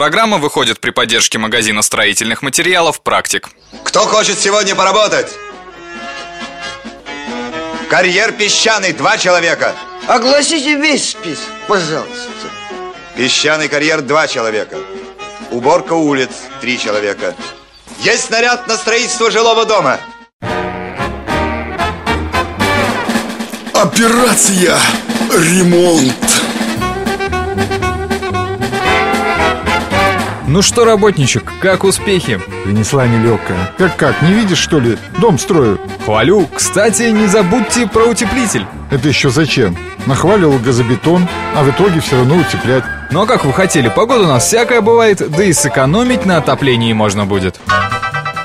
Программа выходит при поддержке магазина строительных материалов «Практик». Кто хочет сегодня поработать? Карьер песчаный, два человека. Огласите весь список, пожалуйста. Песчаный карьер, два человека. Уборка улиц, три человека. Есть наряд на строительство жилого дома. Операция «Ремонт». Ну что, работничек, как успехи? Принесла нелегкая. Как-как, не видишь, что ли? Дом строю. Хвалю. Кстати, не забудьте про утеплитель. Это еще зачем? Нахваливал газобетон, а в итоге все равно утеплять. Ну а как вы хотели, погода у нас всякая бывает, да и сэкономить на отоплении можно будет.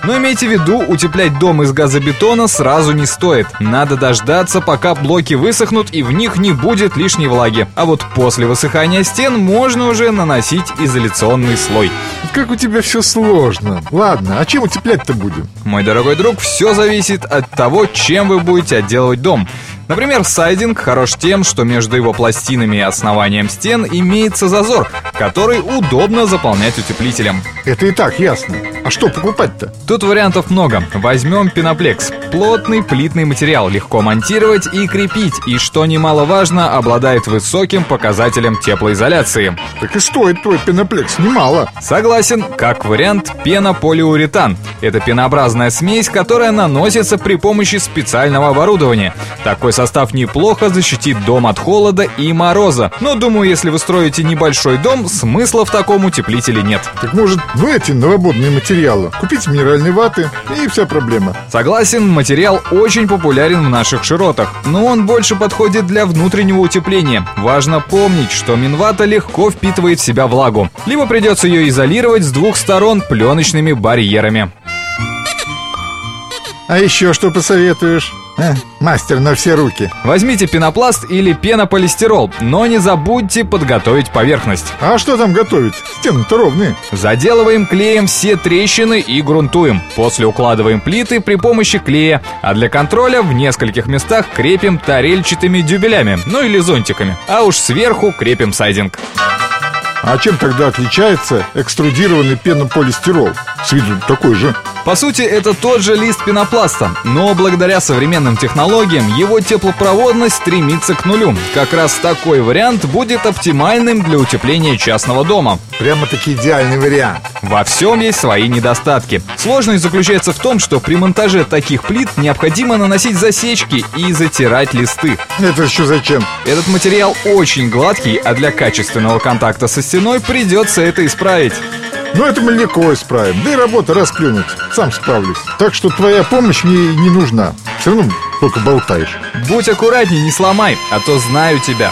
Но имейте в виду, утеплять дом из газобетона сразу не стоит. Надо дождаться, пока блоки высохнут и в них не будет лишней влаги. А вот после высыхания стен можно уже наносить изоляционный слой. Как у тебя все сложно. Ладно, а чем утеплять-то будем? Мой дорогой друг, все зависит от того, чем вы будете отделывать дом. Например, сайдинг хорош тем, что между его пластинами и основанием стен имеется зазор, который удобно заполнять утеплителем. Это и так ясно. А что покупать-то? Тут вариантов много. Возьмем пеноплекс. Плотный плитный материал, легко монтировать и крепить, и, что немаловажно, обладает высоким показателем теплоизоляции. Так и стоит твой пеноплекс немало. Согласен, как вариант пенополиуретан. Это пенообразная смесь, которая наносится при помощи специального оборудования. Такой состав неплохо защитит дом от холода и мороза. Но думаю, если вы строите небольшой дом, смысла в таком утеплителе нет. Так может, вы эти новободные материалы? Купить минеральной ваты и вся проблема. Согласен, материал очень популярен в наших широтах, но он больше подходит для внутреннего утепления. Важно помнить, что минвата легко впитывает в себя влагу. Либо придется ее изолировать с двух сторон пленочными барьерами. А еще что посоветуешь? Э, мастер на все руки. Возьмите пенопласт или пенополистирол, но не забудьте подготовить поверхность. А что там готовить? Стены-то ровные. Заделываем клеем все трещины и грунтуем. После укладываем плиты при помощи клея, а для контроля в нескольких местах крепим тарельчатыми дюбелями, ну или зонтиками. А уж сверху крепим сайдинг. А чем тогда отличается экструдированный пенополистирол? С виду такой же. По сути, это тот же лист пенопласта, но благодаря современным технологиям его теплопроводность стремится к нулю. Как раз такой вариант будет оптимальным для утепления частного дома. Прямо-таки идеальный вариант. Во всем есть свои недостатки. Сложность заключается в том, что при монтаже таких плит необходимо наносить засечки и затирать листы. Это еще зачем? Этот материал очень гладкий, а для качественного контакта со стеной придется это исправить. Ну это мы легко исправим. Да и работа расплюнуть. Сам справлюсь. Так что твоя помощь мне не нужна. Все равно только болтаешь. Будь аккуратней, не сломай, а то знаю тебя.